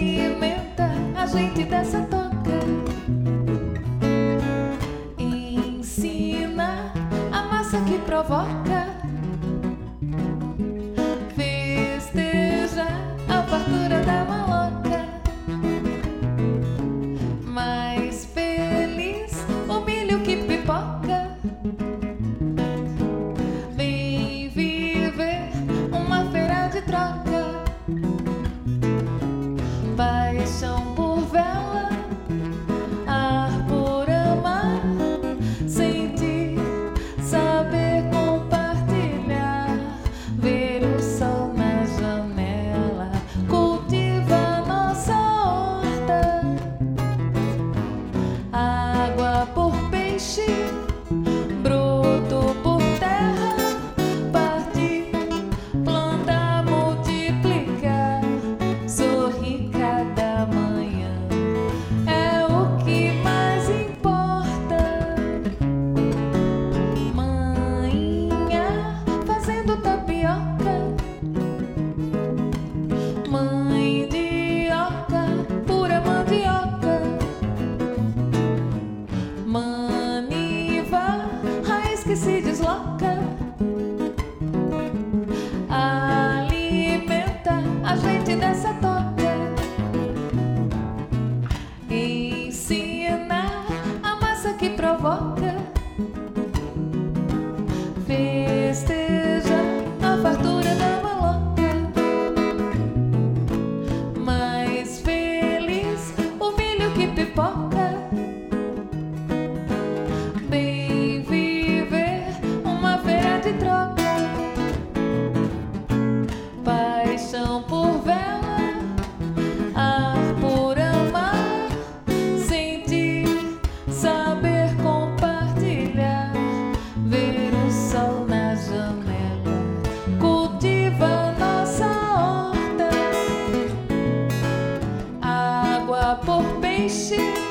alimenta a gente dessa toca. Ensina a massa que provoca. se desloca. Alimenta a gente dessa toca. Ensina a massa que provoca. se troca. Paixão por vela, ar por amar, sentir, saber compartilhar, ver o sol na janela, cultiva nossa horta, água por peixe.